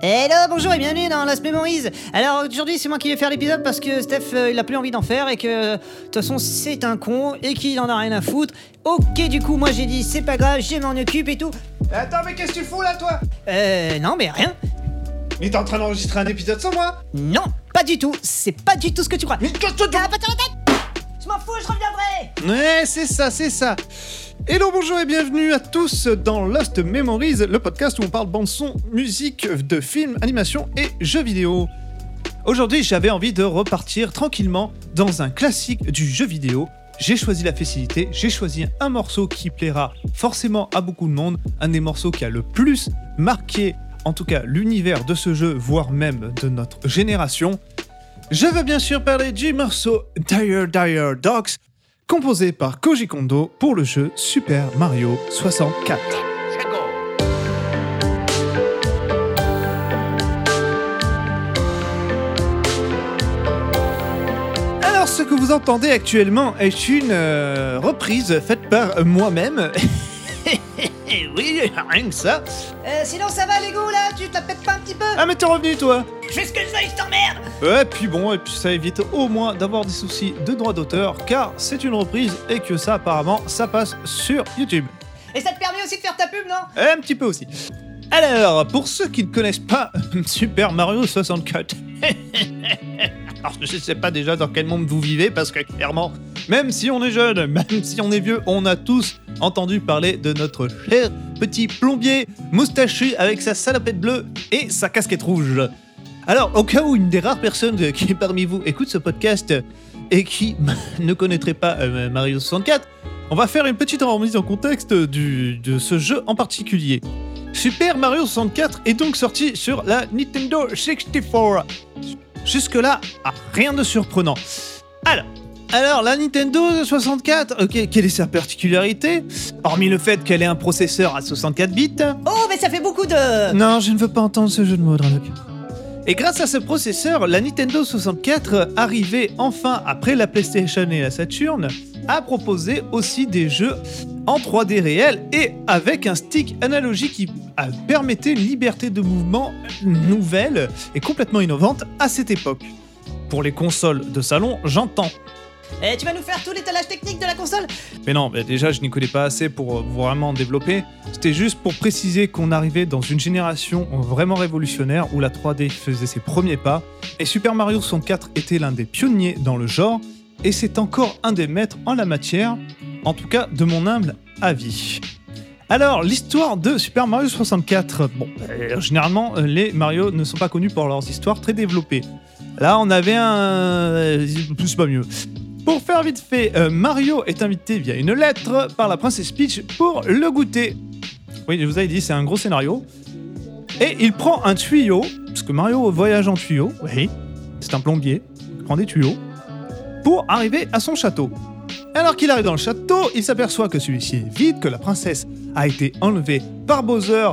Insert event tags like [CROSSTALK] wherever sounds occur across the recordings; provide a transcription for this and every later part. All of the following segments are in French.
Hello, bonjour et bienvenue dans Lost Memories. Alors aujourd'hui c'est moi qui vais faire l'épisode parce que Steph euh, il a plus envie d'en faire et que de toute façon c'est un con et qu'il en a rien à foutre. Ok du coup moi j'ai dit c'est pas grave, je m'en occupe et tout. Attends, mais qu'est-ce que tu fous là, toi? Euh non mais rien. Mais t'es en train d'enregistrer un épisode sans moi? Non, pas du tout. C'est pas du tout ce que tu crois. Mais casse-toi de- Ah, pas sur la tête Je m'en fous, je reviendrai Ouais, c'est ça, c'est ça. Hello, bonjour et bienvenue à tous dans Lost Memories, le podcast où on parle bande-son, musique de films, animation et jeux vidéo. Aujourd'hui, j'avais envie de repartir tranquillement dans un classique du jeu vidéo. J'ai choisi la facilité, j'ai choisi un morceau qui plaira forcément à beaucoup de monde, un des morceaux qui a le plus marqué, en tout cas, l'univers de ce jeu, voire même de notre génération. Je veux bien sûr parler du morceau Dire Dire Dogs, composé par Koji Kondo pour le jeu Super Mario 64. Alors, ce que vous entendez actuellement est une euh, reprise faite par moi-même. [LAUGHS] oui, rien que ça. Euh, sinon ça va Lego là Tu te la pètes pas un petit peu Ah, mais t'es revenu, toi Fais ce que je veux, je t'emmerde Ouais, puis bon, et puis ça évite au moins d'avoir des soucis de droit d'auteur, car c'est une reprise et que ça, apparemment, ça passe sur YouTube. Et ça te permet aussi de faire ta pub non? Un petit peu aussi. Alors, pour ceux qui ne connaissent pas [LAUGHS] Super Mario 64, [LAUGHS] alors je sais pas déjà dans quel monde vous vivez, parce que clairement, même si on est jeune, [LAUGHS] même si on est vieux, on a tous entendu parler de notre cher petit plombier moustachu avec sa salopette bleue et sa casquette rouge. Alors, au cas où une des rares personnes qui parmi vous écoute ce podcast et qui [LAUGHS] ne connaîtrait pas euh, Mario 64, on va faire une petite remise en contexte de ce jeu en particulier. Super Mario 64 est donc sorti sur la Nintendo 64. Jusque-là, ah, rien de surprenant. Alors, alors la Nintendo 64, ok, quelle est sa particularité Hormis le fait qu'elle ait un processeur à 64 bits. Oh mais ça fait beaucoup de... Non, je ne veux pas entendre ce jeu de mots, Dranoc. Et grâce à ce processeur, la Nintendo 64 arrivait enfin, après la PlayStation et la Saturn, à proposer aussi des jeux en 3D réel et avec un stick analogique qui a- permettait une liberté de mouvement nouvelle et complètement innovante à cette époque. Pour les consoles de salon, j'entends. Eh, tu vas nous faire tout l'étalage technique de la console? Mais non, mais déjà, je n'y connais pas assez pour euh, vraiment développer. C'était juste pour préciser qu'on arrivait dans une génération vraiment révolutionnaire où la 3D faisait ses premiers pas. Et Super Mario 64 était l'un des pionniers dans le genre. Et c'est encore un des maîtres en la matière, en tout cas de mon humble avis. Alors, l'histoire de Super Mario 64. Bon, euh, généralement, euh, les Mario ne sont pas connus pour leurs histoires très développées. Là, on avait un. euh, C'est pas mieux. Pour faire vite fait, Mario est invité via une lettre par la princesse Peach pour le goûter. Oui, je vous avais dit, c'est un gros scénario. Et il prend un tuyau, parce que Mario voyage en tuyau, oui, c'est un plombier, il prend des tuyaux, pour arriver à son château. Alors qu'il arrive dans le château, il s'aperçoit que celui-ci est vide, que la princesse a été enlevée par Bowser,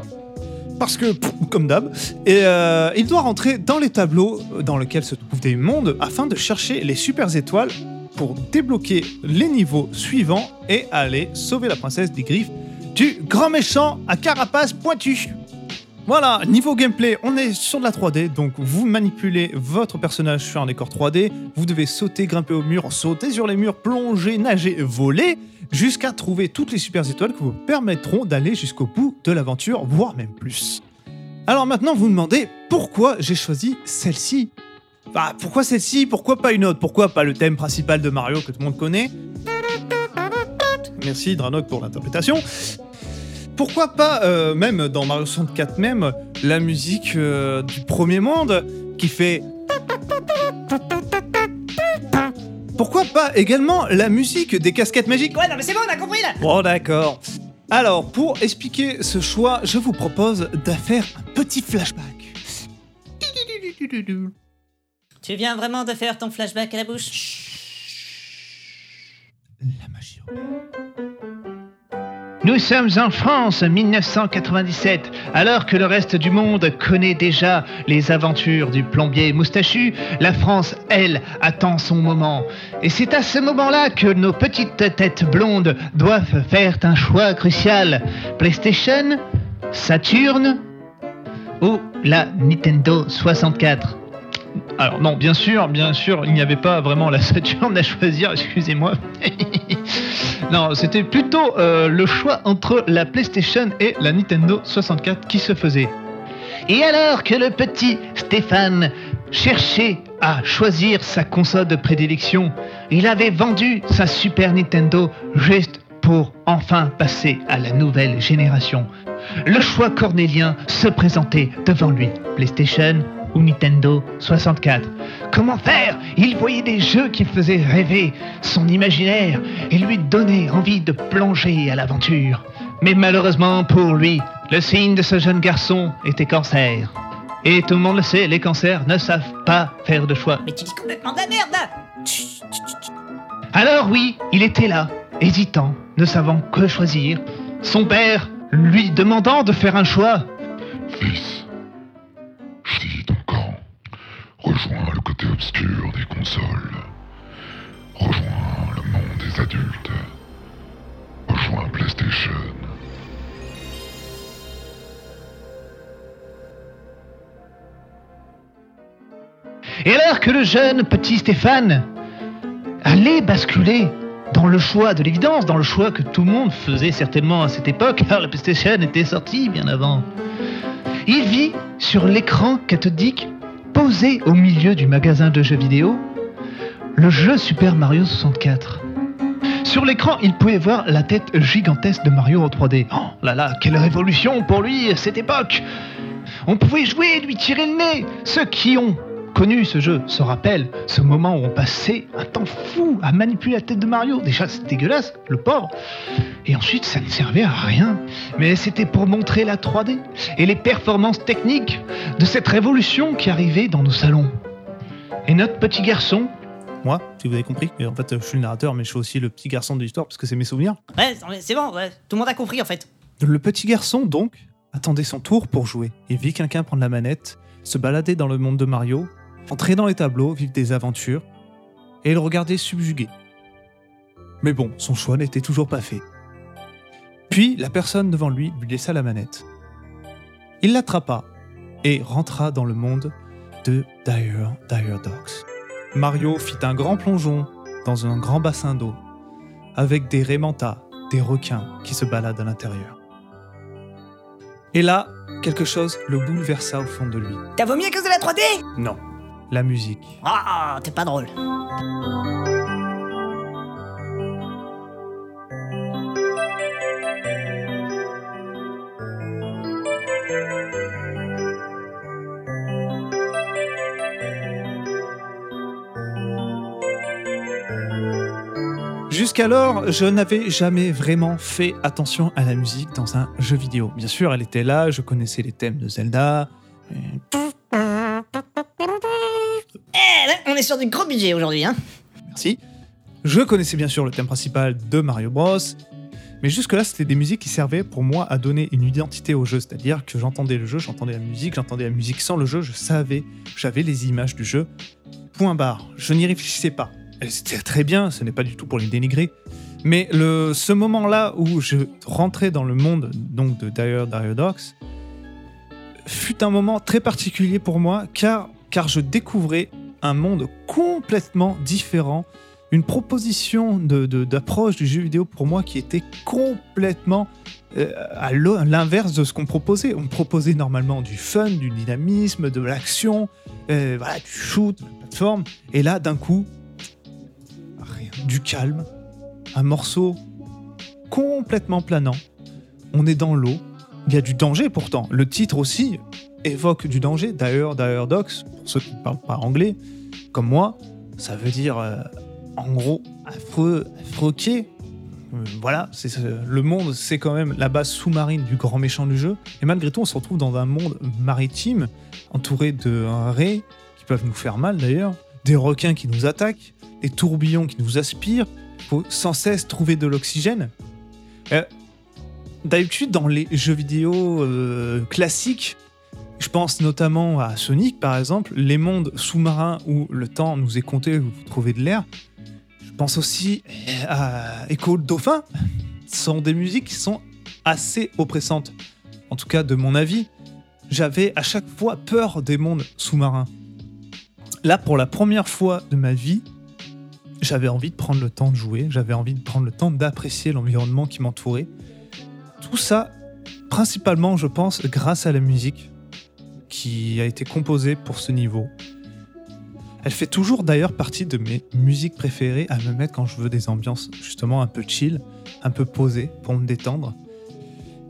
parce que, comme d'hab, et euh, il doit rentrer dans les tableaux dans lesquels se trouvent des mondes afin de chercher les super étoiles pour débloquer les niveaux suivants et aller sauver la princesse des griffes du grand méchant à carapace pointue. Voilà, niveau gameplay, on est sur de la 3D, donc vous manipulez votre personnage sur un décor 3D, vous devez sauter, grimper au mur, sauter sur les murs, plonger, nager, voler, jusqu'à trouver toutes les super étoiles qui vous permettront d'aller jusqu'au bout de l'aventure, voire même plus. Alors maintenant, vous vous demandez pourquoi j'ai choisi celle-ci? Bah, pourquoi celle-ci? Pourquoi pas une autre? Pourquoi pas le thème principal de Mario que tout le monde connaît? Merci Dranok pour l'interprétation. Pourquoi pas, euh, même dans Mario 64 même, la musique euh, du premier monde qui fait... Pourquoi pas également la musique des casquettes magiques? Ouais non mais c'est bon, on a compris là Bon, d'accord. Alors, pour expliquer ce choix, je vous propose de faire un petit flashback. Tu viens vraiment de faire ton flashback à la bouche? La magie. Nous sommes en France 1997, alors que le reste du monde connaît déjà les aventures du plombier moustachu, la France, elle, attend son moment. Et c'est à ce moment-là que nos petites têtes blondes doivent faire un choix crucial. PlayStation Saturn ou la Nintendo 64 alors non, bien sûr, bien sûr, il n'y avait pas vraiment la Saturn à choisir, excusez-moi. [LAUGHS] non, c'était plutôt euh, le choix entre la PlayStation et la Nintendo 64 qui se faisait. Et alors que le petit Stéphane cherchait à choisir sa console de prédilection, il avait vendu sa Super Nintendo juste pour enfin passer à la nouvelle génération. Le choix cornélien se présentait devant lui. PlayStation, ou Nintendo 64. Comment faire? Il voyait des jeux qui faisaient rêver son imaginaire et lui donnaient envie de plonger à l'aventure. Mais malheureusement pour lui, le signe de ce jeune garçon était cancer. Et tout le monde le sait, les cancers ne savent pas faire de choix. Mais tu dis complètement de la merde là Alors oui, il était là, hésitant, ne savant que choisir. Son père lui demandant de faire un choix. Fils, obscur des consoles. Rejoins le monde des adultes. Rejoins PlayStation. Et alors que le jeune petit Stéphane allait basculer dans le choix de l'évidence, dans le choix que tout le monde faisait certainement à cette époque, car la PlayStation était sortie bien avant, il vit sur l'écran cathodique posé au milieu du magasin de jeux vidéo le jeu Super Mario 64. Sur l'écran, il pouvait voir la tête gigantesque de Mario en 3D. Oh là là, quelle révolution pour lui à cette époque On pouvait jouer, lui tirer le nez. Ceux qui ont connu ce jeu se rappellent ce moment où on passait un temps fou à manipuler la tête de Mario. Déjà, c'est dégueulasse, le pauvre. Et ensuite, ça ne servait à rien. Mais c'était pour montrer la 3D et les performances techniques de cette révolution qui arrivait dans nos salons. Et notre petit garçon, Moi, si vous avez compris, et en fait, je suis le narrateur, mais je suis aussi le petit garçon de l'histoire parce que c'est mes souvenirs. Ouais, c'est bon, ouais, tout le monde a compris en fait. Le petit garçon, donc, attendait son tour pour jouer. Il vit quelqu'un prendre la manette, se balader dans le monde de Mario, entrer dans les tableaux, vivre des aventures, et le regarder subjugué. Mais bon, son choix n'était toujours pas fait. Puis, la personne devant lui lui laissa la manette. Il l'attrapa et rentra dans le monde de Dire Dire Dogs. Mario fit un grand plongeon dans un grand bassin d'eau, avec des raimentas, des requins qui se baladent à l'intérieur. Et là, quelque chose le bouleversa au fond de lui. T'as vomi à cause de la 3D Non, la musique. Ah, t'es pas drôle. Jusqu'alors, je n'avais jamais vraiment fait attention à la musique dans un jeu vidéo. Bien sûr, elle était là, je connaissais les thèmes de Zelda. Sur du gros budget aujourd'hui, hein. Merci. Je connaissais bien sûr le thème principal de Mario Bros. Mais jusque-là, c'était des musiques qui servaient pour moi à donner une identité au jeu. C'est-à-dire que j'entendais le jeu, j'entendais la musique, j'entendais la musique sans le jeu, je savais, j'avais les images du jeu. Point barre. Je n'y réfléchissais pas. C'était très bien, ce n'est pas du tout pour les dénigrer. Mais le, ce moment-là où je rentrais dans le monde donc de Dire Dire fut un moment très particulier pour moi car, car je découvrais un monde complètement différent, une proposition d'approche du jeu vidéo pour moi qui était complètement euh, à l'inverse de ce qu'on proposait. On proposait normalement du fun, du dynamisme, de l'action, euh, voilà, du shoot, de la plateforme. Et là, d'un coup, rien. Du calme, un morceau complètement planant. On est dans l'eau. Il y a du danger pourtant. Le titre aussi évoque du danger. D'ailleurs, d'ailleurs, Docs, pour ceux qui ne parlent pas anglais, comme moi, ça veut dire euh, en gros affreux, affreux voilà, c'est ce- le monde, c'est quand même la base sous-marine du grand méchant du jeu. Et malgré tout, on se retrouve dans un monde maritime, entouré de raies qui peuvent nous faire mal d'ailleurs, des requins qui nous attaquent, des tourbillons qui nous aspirent. Il faut sans cesse trouver de l'oxygène. Euh, D'habitude, dans les jeux vidéo euh, classiques, je pense notamment à Sonic par exemple, les mondes sous-marins où le temps nous est compté, où vous trouvez de l'air. Je pense aussi euh, à Echo le Dauphin. Ce sont des musiques qui sont assez oppressantes, en tout cas de mon avis. j'avais à chaque fois peur des mondes sous-marins. Là, pour la première fois de ma vie, j'avais envie de prendre le temps de jouer, j'avais envie de prendre le temps d'apprécier l'environnement qui m'entourait. Tout ça, principalement, je pense, grâce à la musique qui a été composée pour ce niveau. Elle fait toujours d'ailleurs partie de mes musiques préférées à me mettre quand je veux des ambiances justement un peu chill, un peu posées pour me détendre.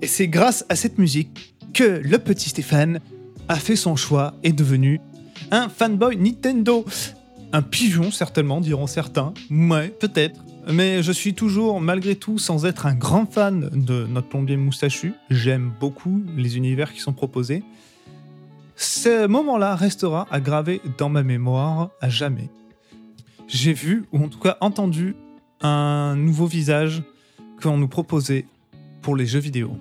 Et c'est grâce à cette musique que le petit Stéphane a fait son choix et est devenu un fanboy Nintendo. Un pigeon, certainement, diront certains. Ouais, peut-être. Mais je suis toujours, malgré tout, sans être un grand fan de notre plombier moustachu. J'aime beaucoup les univers qui sont proposés. Ce moment-là restera à graver dans ma mémoire à jamais. J'ai vu, ou en tout cas entendu, un nouveau visage qu'on nous proposait pour les jeux vidéo.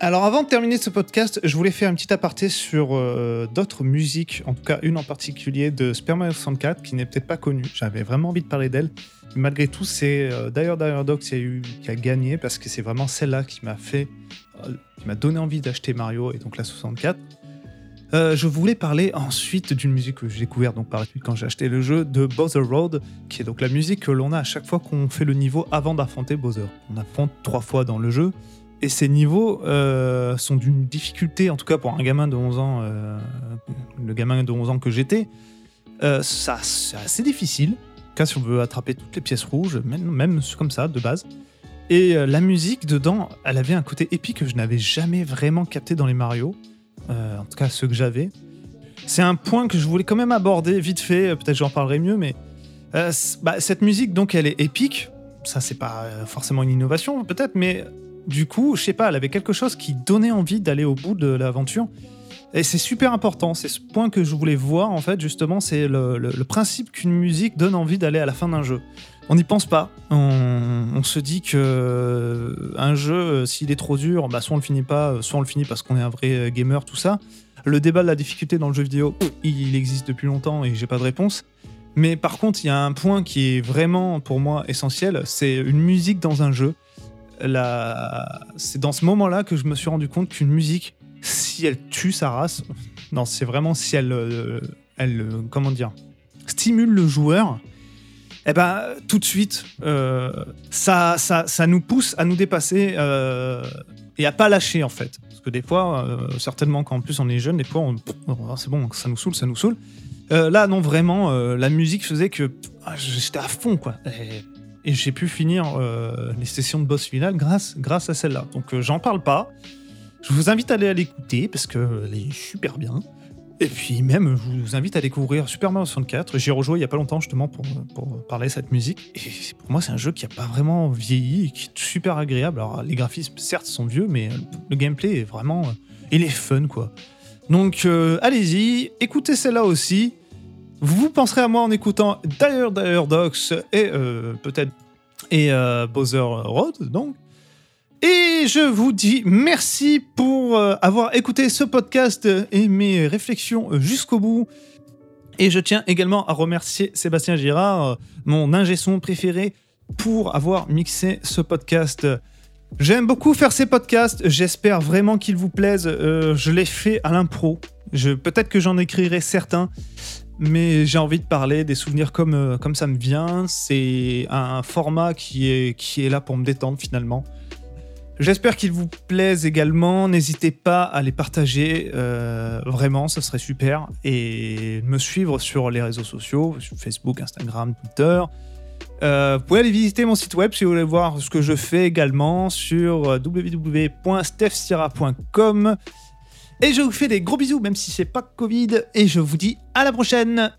Alors avant de terminer ce podcast, je voulais faire un petit aparté sur euh, d'autres musiques, en tout cas une en particulier de Super Mario 64 qui n'est peut-être pas connue. J'avais vraiment envie de parler d'elle. Malgré tout, c'est euh, d'ailleurs Dire Dog qui a, eu, qui a gagné parce que c'est vraiment celle-là qui m'a fait, euh, qui m'a donné envie d'acheter Mario et donc la 64. Euh, je voulais parler ensuite d'une musique que j'ai découverte donc par quand j'ai acheté le jeu de Bowser Road, qui est donc la musique que l'on a à chaque fois qu'on fait le niveau avant d'affronter Bowser. On affronte trois fois dans le jeu, et ces niveaux euh, sont d'une difficulté, en tout cas pour un gamin de 11 ans, euh, le gamin de 11 ans que j'étais, ça c'est assez difficile, cas si on veut attraper toutes les pièces rouges, même, même comme ça de base. Et la musique dedans, elle avait un côté épique que je n'avais jamais vraiment capté dans les Mario. Euh, en tout cas ceux que j'avais. C'est un point que je voulais quand même aborder vite fait, peut-être j'en parlerai mieux, mais euh, bah, cette musique, donc, elle est épique. Ça, c'est pas euh, forcément une innovation, peut-être, mais du coup, je sais pas, elle avait quelque chose qui donnait envie d'aller au bout de l'aventure. Et c'est super important, c'est ce point que je voulais voir en fait, justement, c'est le, principe qu'une musique donne envie d'aller à la fin d'un jeu. On n'y pense pas, on, se dit que un jeu, s'il est trop dur, bah, soit on le finit pas, soit on le finit parce qu'on est un vrai gamer, tout ça. Le débat de la difficulté dans le jeu vidéo, il existe depuis longtemps et j'ai pas de réponse. Mais par contre, il y a un point qui est vraiment pour moi essentiel, c'est une musique dans un jeu. C'est dans ce moment-là que je me suis rendu compte qu'une musique si elle tue sa race, non, c'est vraiment si elle, euh, elle, euh, comment dire, stimule le joueur, eh ben tout de suite, euh, ça, ça, ça, nous pousse à nous dépasser et à pas lâcher en fait. Parce que des fois, certainement quand en plus on est jeune, des fois, c'est bon, ça nous saoule, ça nous saoule. là, non, vraiment, la musique faisait que ah, j'étais à fond, quoi. Et, j'ai pu finir les sessions de boss final grâce, grâce à celle-là. Donc, j'en parle pas. Je vous invite à aller l'écouter parce qu'elle est super bien. Et puis même, je vous invite à découvrir Super Mario 64. J'y ai rejoué il y a pas longtemps justement pour, parler de cette musique. Et pour moi, c'est un jeu qui a pas vraiment vieilli et qui est super agréable. Alors les graphismes, certes, sont vieux, mais le gameplay est vraiment... Il est fun, quoi. Donc euh, allez-y, écoutez celle-là aussi. Vous penserez à moi en écoutant d'ailleurs d'ailleurs Docs et euh, peut-être et euh, Bowser Road, donc. Et je vous dis merci pour euh, avoir écouté ce podcast et mes réflexions jusqu'au bout. Et je tiens également à remercier Sébastien Girard, mon ingé son préféré, pour avoir mixé ce podcast. J'aime beaucoup faire ces podcasts, j'espère vraiment qu'ils vous plaisent. Euh, je les fais à l'impro. Peut-être que j'en écrirai certains, mais j'ai envie de parler des souvenirs comme, euh, comme ça me vient. C'est un format qui est, qui est là pour me détendre finalement. J'espère qu'il vous plaise également. N'hésitez pas à les partager. Euh, vraiment, ça serait super. Et me suivre sur les réseaux sociaux, Facebook, Instagram, Twitter. Euh, vous pouvez aller visiter mon site web si vous voulez voir ce que je fais également sur www.stephsira.com. Et je vous fais des gros bisous, même si c'est pas Covid. Et je vous dis à la prochaine!